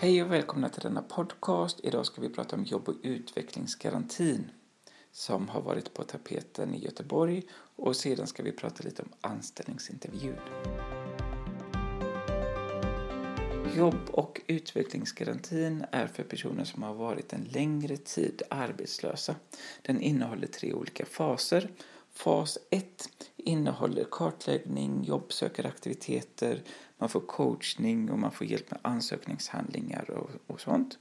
Hej och välkomna till denna podcast. Idag ska vi prata om jobb och utvecklingsgarantin som har varit på tapeten i Göteborg och sedan ska vi prata lite om anställningsintervjun. Jobb och utvecklingsgarantin är för personer som har varit en längre tid arbetslösa. Den innehåller tre olika faser. Fas 1 innehåller kartläggning, jobbsökaraktiviteter, man får coachning och man får hjälp med ansökningshandlingar och, och sånt.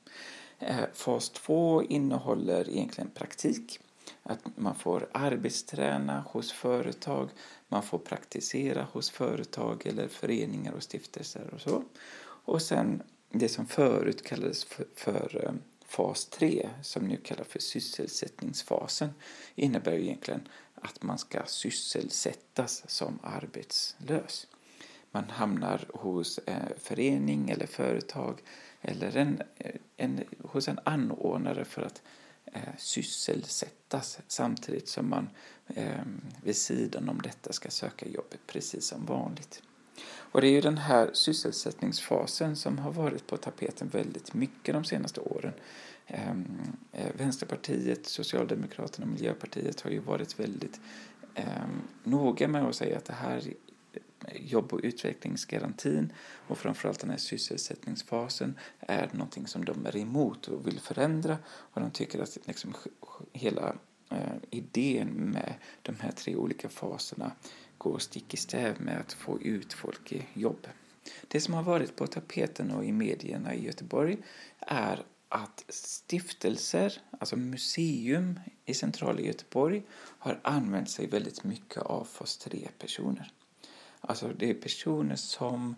Eh, fas 2 innehåller egentligen praktik. Att man får arbetsträna hos företag, man får praktisera hos företag eller föreningar och stiftelser och så. Och sen det som förut kallades för, för eh, fas 3, som nu kallas för sysselsättningsfasen, innebär egentligen att man ska sysselsättas som arbetslös. Man hamnar hos en förening eller företag eller en, eh, en, hos en anordnare för att eh, sysselsättas samtidigt som man eh, vid sidan om detta ska söka jobb precis som vanligt. Och det är ju den här sysselsättningsfasen som har varit på tapeten väldigt mycket de senaste åren. Ehm, eh, Vänsterpartiet, Socialdemokraterna och Miljöpartiet har ju varit väldigt eh, noga med att säga att det här eh, jobb och utvecklingsgarantin och framförallt den här sysselsättningsfasen är någonting som de är emot och vill förändra och de tycker att liksom hela eh, idén med de här tre olika faserna går stick i stäv med att få ut folk i jobb. Det som har varit på tapeten och i medierna i Göteborg är att stiftelser, alltså museum i centrala Göteborg, har använt sig väldigt mycket av fas 3-personer. Alltså det är personer som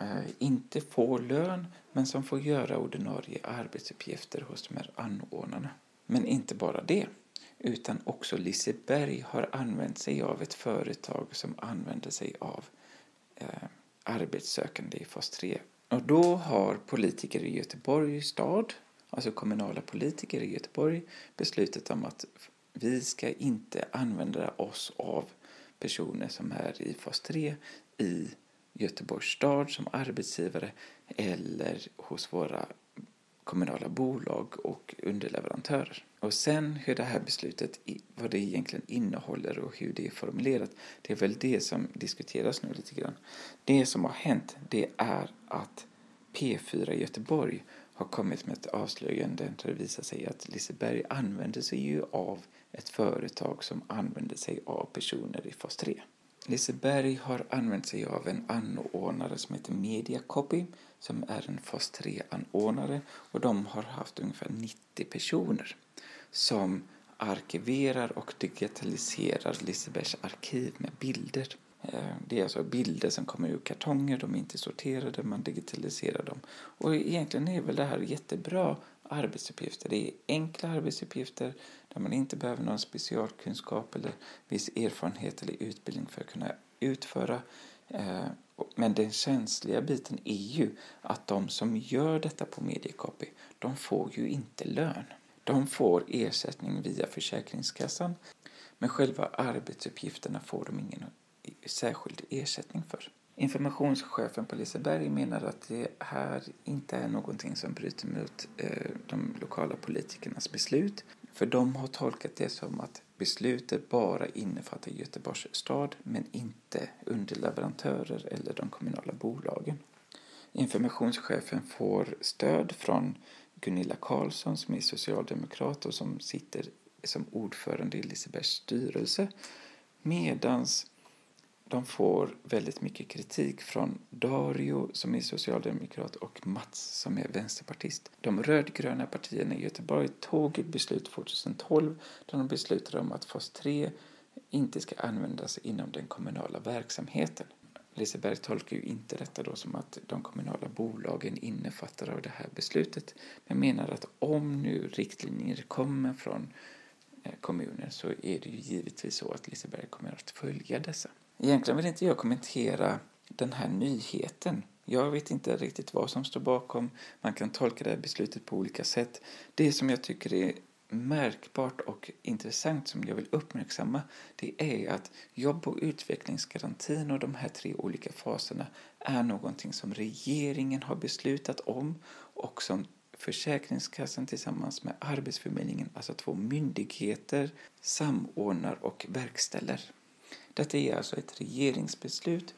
eh, inte får lön men som får göra ordinarie arbetsuppgifter hos de här anordnarna. Men inte bara det, utan också Liseberg har använt sig av ett företag som använder sig av eh, arbetssökande i fas 3 och då har politiker i Göteborg stad, alltså kommunala politiker i Göteborg, beslutat om att vi ska inte använda oss av personer som är i fas 3 i Göteborgs stad som arbetsgivare eller hos våra kommunala bolag och underleverantörer. Och sen hur det här beslutet, vad det egentligen innehåller och hur det är formulerat, det är väl det som diskuteras nu lite grann. Det som har hänt, det är att P4 Göteborg har kommit med ett avslöjande där det visar sig att Liseberg använder sig ju av ett företag som använder sig av personer i fas 3. Liseberg har använt sig av en anordnare som heter Mediacopy som är en fas 3-anordnare och de har haft ungefär 90 personer som arkiverar och digitaliserar Lisebergs arkiv med bilder. Eh, det är alltså bilder som kommer ur kartonger, de är inte sorterade, man digitaliserar dem. Och egentligen är väl det här jättebra arbetsuppgifter. Det är enkla arbetsuppgifter där man inte behöver någon specialkunskap eller viss erfarenhet eller utbildning för att kunna utföra. Eh, men den känsliga biten är ju att de som gör detta på Mediacopy, de får ju inte lön. De får ersättning via Försäkringskassan men själva arbetsuppgifterna får de ingen särskild ersättning för. Informationschefen på Liseberg menar att det här inte är någonting som bryter mot eh, de lokala politikernas beslut. För de har tolkat det som att beslutet bara innefattar Göteborgs stad men inte underleverantörer eller de kommunala bolagen. Informationschefen får stöd från Gunilla Karlsson som är socialdemokrat och som sitter som ordförande i Lisebergs styrelse medans de får väldigt mycket kritik från Dario som är socialdemokrat och Mats som är vänsterpartist. De rödgröna partierna i Göteborg tog ett beslut 2012 där de beslutade om att fas 3 inte ska användas inom den kommunala verksamheten. Liseberg tolkar ju inte detta då som att de kommunala bolagen innefattar av det här beslutet men menar att om nu riktlinjer kommer från eh, kommunen så är det ju givetvis så att Liseberg kommer att följa dessa. Egentligen vill inte jag kommentera den här nyheten. Jag vet inte riktigt vad som står bakom. Man kan tolka det här beslutet på olika sätt. Det som jag tycker är märkbart och intressant som jag vill uppmärksamma det är att jobb och utvecklingsgarantin och de här tre olika faserna är någonting som regeringen har beslutat om och som Försäkringskassan tillsammans med Arbetsförmedlingen, alltså två myndigheter, samordnar och verkställer. Detta är alltså ett regeringsbeslut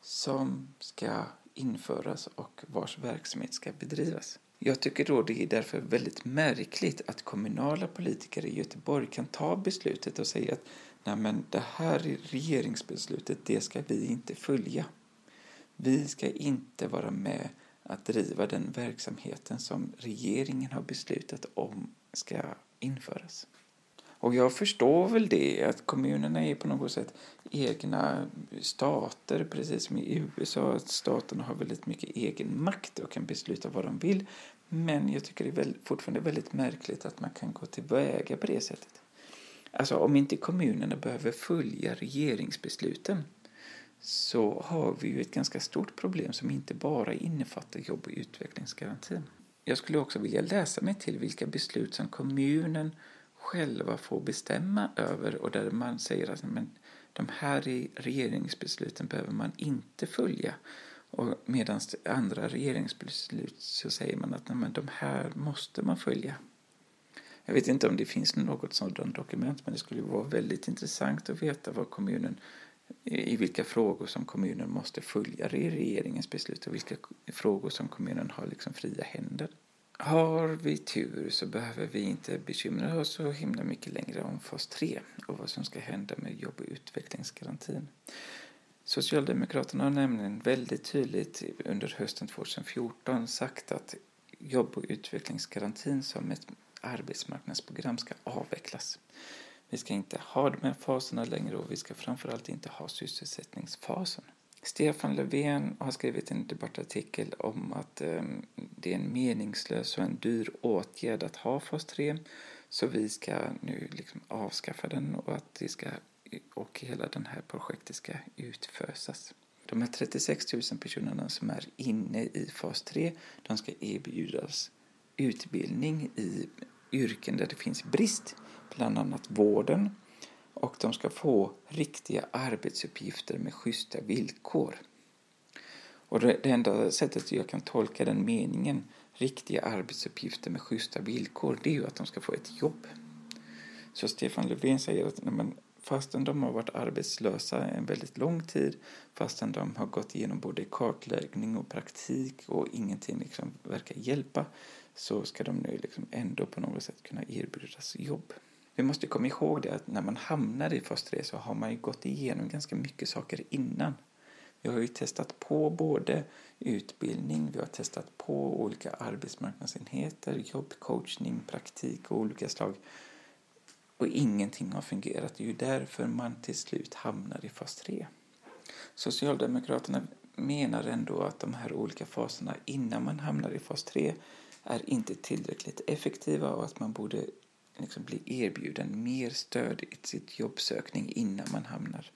som ska införas och vars verksamhet ska bedrivas. Jag tycker då det är därför väldigt märkligt att kommunala politiker i Göteborg kan ta beslutet och säga att Nej, men det här regeringsbeslutet, det ska vi inte följa. Vi ska inte vara med att driva den verksamheten som regeringen har beslutat om ska införas. Och jag förstår väl det, att kommunerna är på något sätt egna stater, precis som i USA, att staterna har väldigt mycket egen makt och kan besluta vad de vill. Men jag tycker det är fortfarande väldigt märkligt att man kan gå tillväga på det sättet. Alltså om inte kommunerna behöver följa regeringsbesluten så har vi ju ett ganska stort problem som inte bara innefattar jobb och utvecklingsgarantin. Jag skulle också vilja läsa mig till vilka beslut som kommunen själva får bestämma över och där man säger att men, de här regeringsbesluten behöver man inte följa. Och medan andra regeringsbeslut så säger man att men, de här måste man följa. Jag vet inte om det finns något sådant dokument men det skulle vara väldigt intressant att veta vad kommunen i vilka frågor som kommunen måste följa regeringens beslut och vilka frågor som kommunen har liksom fria händer. Har vi tur så behöver vi inte bekymra oss så himla mycket längre om fas 3 och vad som ska hända med jobb och utvecklingsgarantin. Socialdemokraterna har nämligen väldigt tydligt under hösten 2014 sagt att jobb och utvecklingsgarantin som ett arbetsmarknadsprogram ska avvecklas. Vi ska inte ha de här faserna längre och vi ska framförallt inte ha sysselsättningsfasen. Stefan Löfven har skrivit en debattartikel om att eh, det är en meningslös och en dyr åtgärd att ha fas 3 så vi ska nu liksom avskaffa den och att det ska och hela det här projektet ska utfösas. De här 36 000 personerna som är inne i fas 3 de ska erbjudas utbildning i yrken där det finns brist, bland annat vården, och de ska få riktiga arbetsuppgifter med schyssta villkor. Och det, det enda sättet jag kan tolka den meningen, riktiga arbetsuppgifter med schyssta villkor, det är ju att de ska få ett jobb. Så Stefan Löfven säger att men, fastän de har varit arbetslösa en väldigt lång tid, fastän de har gått igenom både kartläggning och praktik och ingenting liksom verkar hjälpa, så ska de nu liksom ändå på något sätt kunna erbjudas jobb. Vi måste komma ihåg det att när man hamnar i fas 3 så har man ju gått igenom ganska mycket saker innan. Vi har ju testat på både utbildning, vi har testat på olika arbetsmarknadsenheter, jobbcoachning, praktik och olika slag. Och ingenting har fungerat. Det är ju därför man till slut hamnar i fas 3. Socialdemokraterna menar ändå att de här olika faserna innan man hamnar i fas 3 är inte tillräckligt effektiva och att man borde liksom bli erbjuden mer stöd i sitt jobbsökning innan man hamnar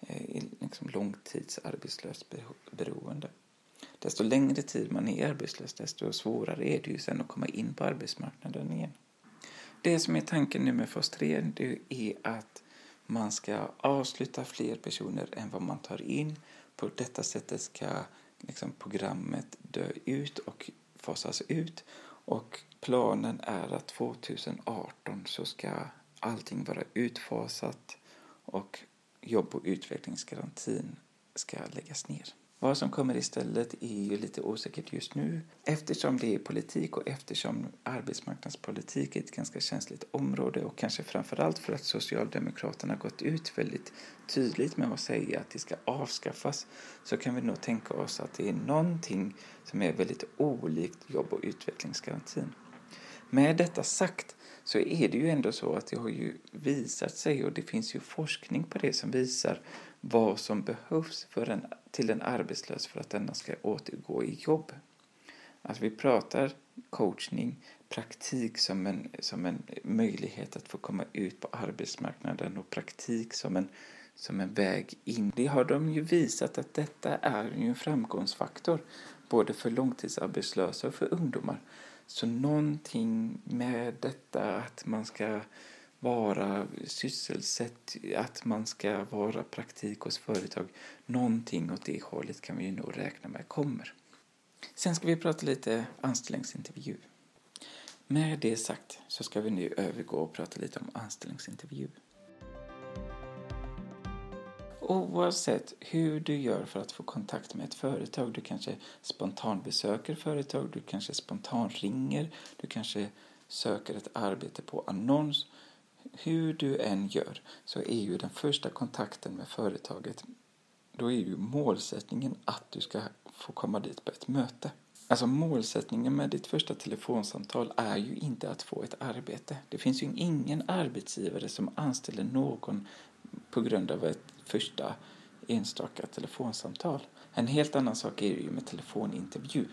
eh, i liksom långtidsarbetslöst beroende. Desto längre tid man är arbetslös, desto svårare är det ju sen att komma in på arbetsmarknaden igen. Det som är tanken nu med fas 3 det är att man ska avsluta fler personer än vad man tar in. På detta sättet ska liksom programmet dö ut och fasas ut och planen är att 2018 så ska allting vara utfasat och jobb och utvecklingsgarantin ska läggas ner. Vad som kommer istället är ju lite osäkert just nu eftersom det är politik och eftersom arbetsmarknadspolitik är ett ganska känsligt område och kanske framförallt för att Socialdemokraterna gått ut väldigt tydligt med att säga att det ska avskaffas så kan vi nog tänka oss att det är någonting som är väldigt olikt jobb och utvecklingsgarantin. Med detta sagt så är det ju ändå så att det har ju visat sig och det finns ju forskning på det som visar vad som behövs för en, till en arbetslös för att denna ska återgå i jobb. Alltså vi pratar coachning, praktik som en, som en möjlighet att få komma ut på arbetsmarknaden och praktik som en, som en väg in. Det har de ju visat att detta är ju en framgångsfaktor både för långtidsarbetslösa och för ungdomar. Så någonting med detta att man ska vara sysselsatt, att man ska vara praktik hos företag. Någonting åt det hållet kan vi nog räkna med kommer. Sen ska vi prata lite anställningsintervju. Med det sagt så ska vi nu övergå och prata lite om anställningsintervju. Oavsett hur du gör för att få kontakt med ett företag, du kanske spontanbesöker företag, du kanske spontanringer, du kanske söker ett arbete på annons. Hur du än gör så är ju den första kontakten med företaget, då är ju målsättningen att du ska få komma dit på ett möte. Alltså målsättningen med ditt första telefonsamtal är ju inte att få ett arbete. Det finns ju ingen arbetsgivare som anställer någon på grund av ett första enstaka telefonsamtal. En helt annan sak är det ju med telefonintervju.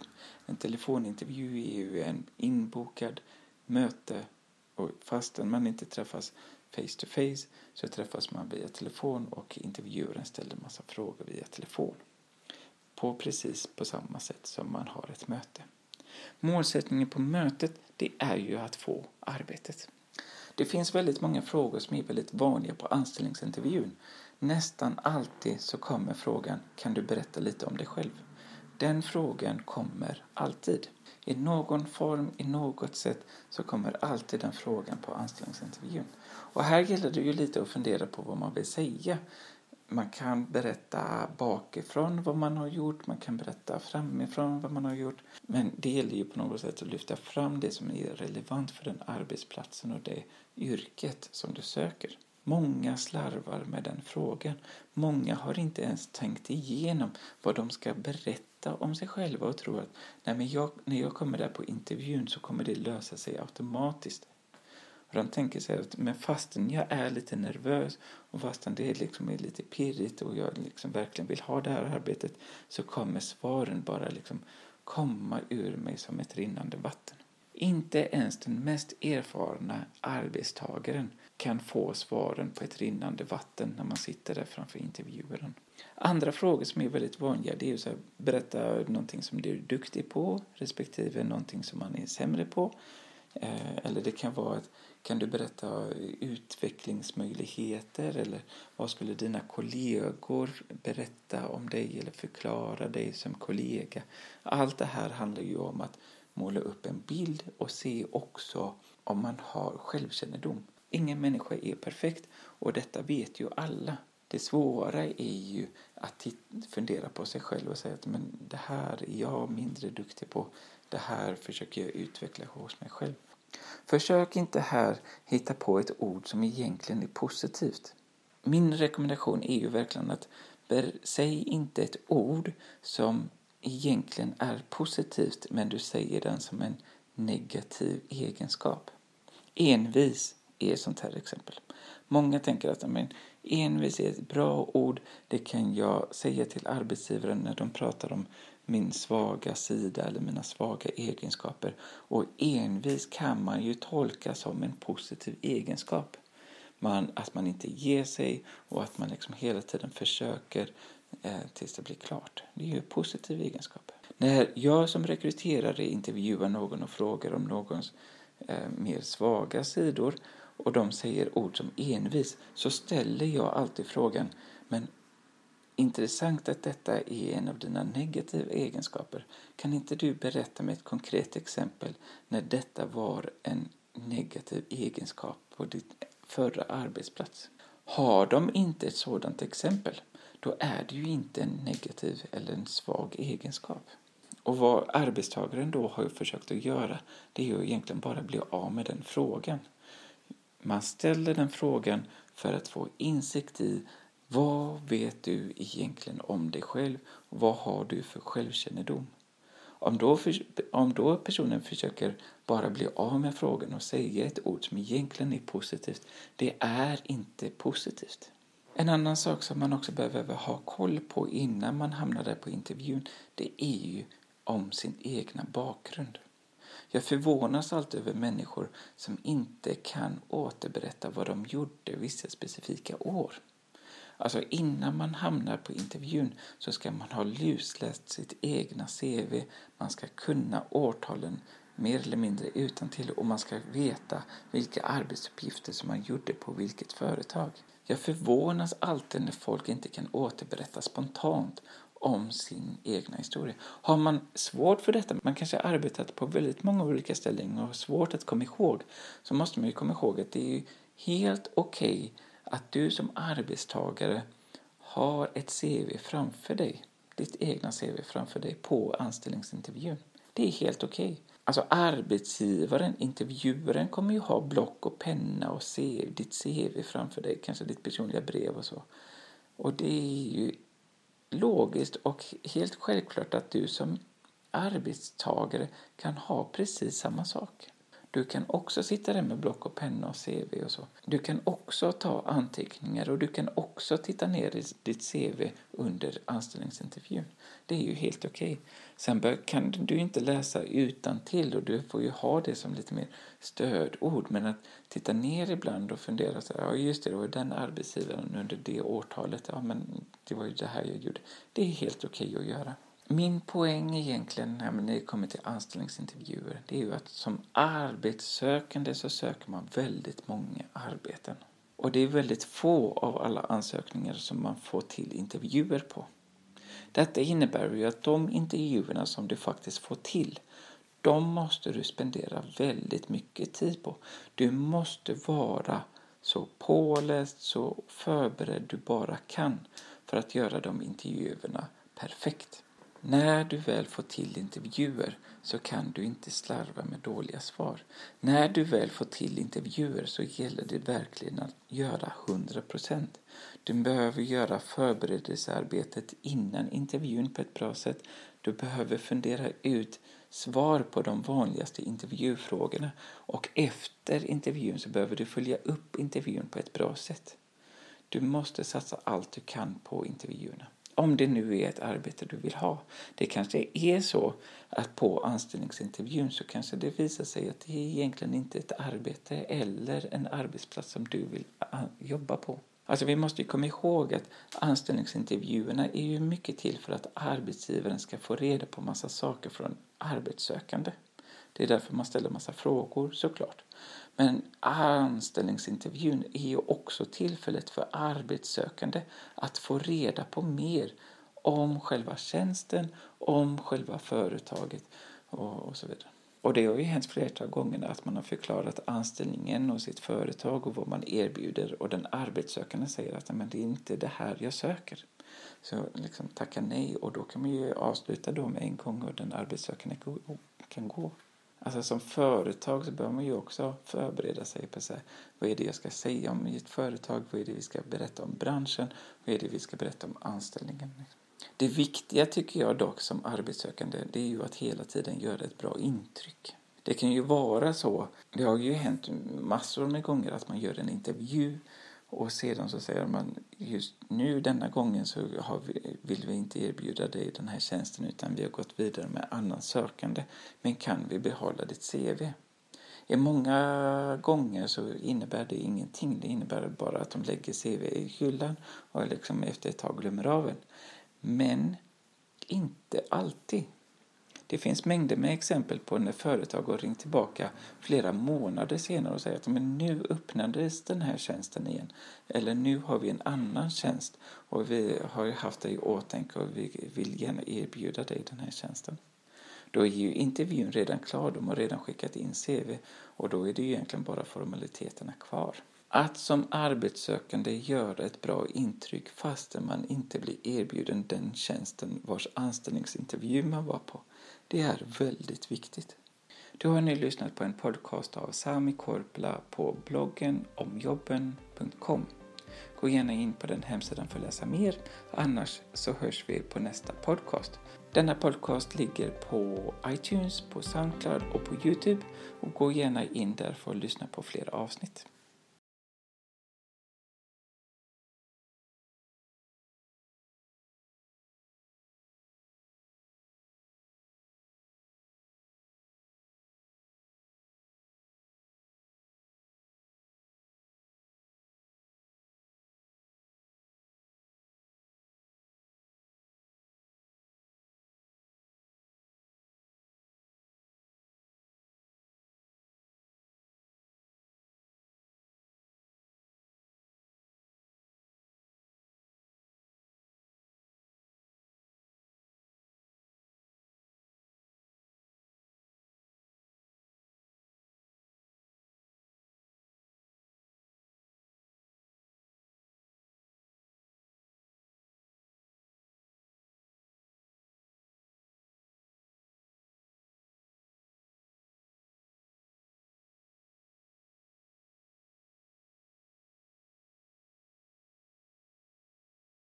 En telefonintervju är ju en inbokad möte och fastän man inte träffas face to face så träffas man via telefon och intervjuaren ställer massa frågor via telefon. På precis på samma sätt som man har ett möte. Målsättningen på mötet det är ju att få arbetet. Det finns väldigt många frågor som är väldigt vanliga på anställningsintervjun. Nästan alltid så kommer frågan Kan du berätta lite om dig själv? Den frågan kommer alltid. I någon form, i något sätt så kommer alltid den frågan på anställningsintervjun. Och här gäller det ju lite att fundera på vad man vill säga. Man kan berätta bakifrån vad man har gjort, man kan berätta framifrån vad man har gjort. Men det gäller ju på något sätt att lyfta fram det som är relevant för den arbetsplatsen och det yrket som du söker. Många slarvar med den frågan. Många har inte ens tänkt igenom vad de ska berätta om sig själva och tror att Nej, men jag, när jag kommer där på intervjun så kommer det lösa sig automatiskt. Och de tänker sig att men fastän jag är lite nervös och fastän det liksom är lite pirrigt och jag liksom verkligen vill ha det här arbetet så kommer svaren bara liksom komma ur mig som ett rinnande vatten. Inte ens den mest erfarna arbetstagaren kan få svaren på ett rinnande vatten när man sitter där framför intervjuaren. Andra frågor som är väldigt vanliga det är att berätta någonting som du är duktig på respektive någonting som man är sämre på. Eh, eller det kan vara att kan du berätta utvecklingsmöjligheter eller vad skulle dina kollegor berätta om dig eller förklara dig som kollega? Allt det här handlar ju om att måla upp en bild och se också om man har självkännedom. Ingen människa är perfekt och detta vet ju alla. Det svåra är ju att fundera på sig själv och säga att men det här är jag mindre duktig på. Det här försöker jag utveckla hos mig själv. Försök inte här hitta på ett ord som egentligen är positivt. Min rekommendation är ju verkligen att säg inte ett ord som egentligen är positivt men du säger den som en negativ egenskap. Envis är ett sånt här exempel. Många tänker att men, envis är ett bra ord, det kan jag säga till arbetsgivaren när de pratar om min svaga sida eller mina svaga egenskaper. Och envis kan man ju tolka som en positiv egenskap. Man, att man inte ger sig och att man liksom hela tiden försöker eh, tills det blir klart. Det är ju positiv egenskap. När jag som rekryterare intervjuar någon och frågar om någons eh, mer svaga sidor och de säger ord som envis så ställer jag alltid frågan men Intressant att detta är en av dina negativa egenskaper. Kan inte du berätta med ett konkret exempel när detta var en negativ egenskap på din förra arbetsplats? Har de inte ett sådant exempel, då är det ju inte en negativ eller en svag egenskap. Och vad arbetstagaren då har försökt att göra, det är ju egentligen bara bli av med den frågan. Man ställer den frågan för att få insikt i vad vet du egentligen om dig själv? Vad har du för självkännedom? Om då, om då personen försöker bara bli av med frågan och säga ett ord som egentligen är positivt, det är inte positivt. En annan sak som man också behöver ha koll på innan man hamnar där på intervjun, det är ju om sin egna bakgrund. Jag förvånas alltid över människor som inte kan återberätta vad de gjorde vissa specifika år. Alltså innan man hamnar på intervjun så ska man ha lusläst sitt egna CV. Man ska kunna årtalen mer eller mindre utan till och man ska veta vilka arbetsuppgifter som man gjorde på vilket företag. Jag förvånas alltid när folk inte kan återberätta spontant om sin egna historia. Har man svårt för detta, man kanske har arbetat på väldigt många olika ställen och har svårt att komma ihåg, så måste man ju komma ihåg att det är helt okej okay att du som arbetstagare har ett CV framför dig, ditt egna CV framför dig på anställningsintervjun. Det är helt okej. Okay. Alltså arbetsgivaren, intervjuaren kommer ju ha block och penna och CV, ditt CV framför dig, kanske ditt personliga brev och så. Och det är ju logiskt och helt självklart att du som arbetstagare kan ha precis samma sak. Du kan också sitta där med block och penna och CV och så. Du kan också ta anteckningar och du kan också titta ner i ditt CV under anställningsintervjun. Det är ju helt okej. Okay. Sen kan du inte läsa utan till och du får ju ha det som lite mer stödord. Men att titta ner ibland och fundera så här, ja just det, det var den arbetsgivaren under det årtalet, ja men det var ju det här jag gjorde. Det är helt okej okay att göra. Min poäng egentligen när det kommer till anställningsintervjuer det är ju att som arbetssökande så söker man väldigt många arbeten. Och det är väldigt få av alla ansökningar som man får till intervjuer på. Detta innebär ju att de intervjuerna som du faktiskt får till de måste du spendera väldigt mycket tid på. Du måste vara så påläst, så förberedd du bara kan för att göra de intervjuerna perfekt. När du väl får till intervjuer så kan du inte slarva med dåliga svar. När du väl får till intervjuer så gäller det verkligen att göra 100%. Du behöver göra förberedelsearbetet innan intervjun på ett bra sätt. Du behöver fundera ut svar på de vanligaste intervjufrågorna och efter intervjun så behöver du följa upp intervjun på ett bra sätt. Du måste satsa allt du kan på intervjuerna. Om det nu är ett arbete du vill ha. Det kanske är så att på anställningsintervjun så kanske det visar sig att det är egentligen inte ett arbete eller en arbetsplats som du vill ah, jobba på. Alltså vi måste komma ihåg att anställningsintervjuerna är ju mycket till för att arbetsgivaren ska få reda på massa saker från arbetssökande. Det är därför man ställer massa frågor såklart. Men anställningsintervjun är ju också tillfället för arbetssökande att få reda på mer om själva tjänsten, om själva företaget och, och så vidare. Och det har ju hänt flera gånger att man har förklarat anställningen och sitt företag och vad man erbjuder och den arbetssökande säger att men det är inte det här jag söker. Så liksom tacka nej och då kan man ju avsluta då med en gång och den arbetssökande kan gå. Alltså som företag så behöver man ju också förbereda sig på så här, vad är det jag ska säga om mitt företag, vad är det vi ska berätta om branschen, vad är det vi ska berätta om anställningen. Det viktiga tycker jag dock som arbetssökande det är ju att hela tiden göra ett bra intryck. Det kan ju vara så, det har ju hänt massor med gånger att man gör en intervju och sedan så säger man just nu denna gången så vi, vill vi inte erbjuda dig den här tjänsten utan vi har gått vidare med annan sökande. Men kan vi behålla ditt CV? I många gånger så innebär det ingenting. Det innebär bara att de lägger CV i hyllan och liksom efter ett tag glömmer av en. Men inte alltid. Det finns mängder med exempel på när företag har ringt tillbaka flera månader senare och säger att men nu öppnades den här tjänsten igen. Eller nu har vi en annan tjänst och vi har haft dig i åtanke och vi vill gärna erbjuda dig den här tjänsten. Då är ju intervjun redan klar, de har redan skickat in CV och då är det ju egentligen bara formaliteterna kvar. Att som arbetssökande göra ett bra intryck fastän man inte blir erbjuden den tjänsten vars anställningsintervju man var på. Det är väldigt viktigt. Du har nu lyssnat på en podcast av Sami Korpla på bloggen omjobben.com. Gå gärna in på den hemsidan för att läsa mer, annars så hörs vi på nästa podcast. Denna podcast ligger på iTunes, på Soundcloud och på Youtube och gå gärna in där för att lyssna på fler avsnitt.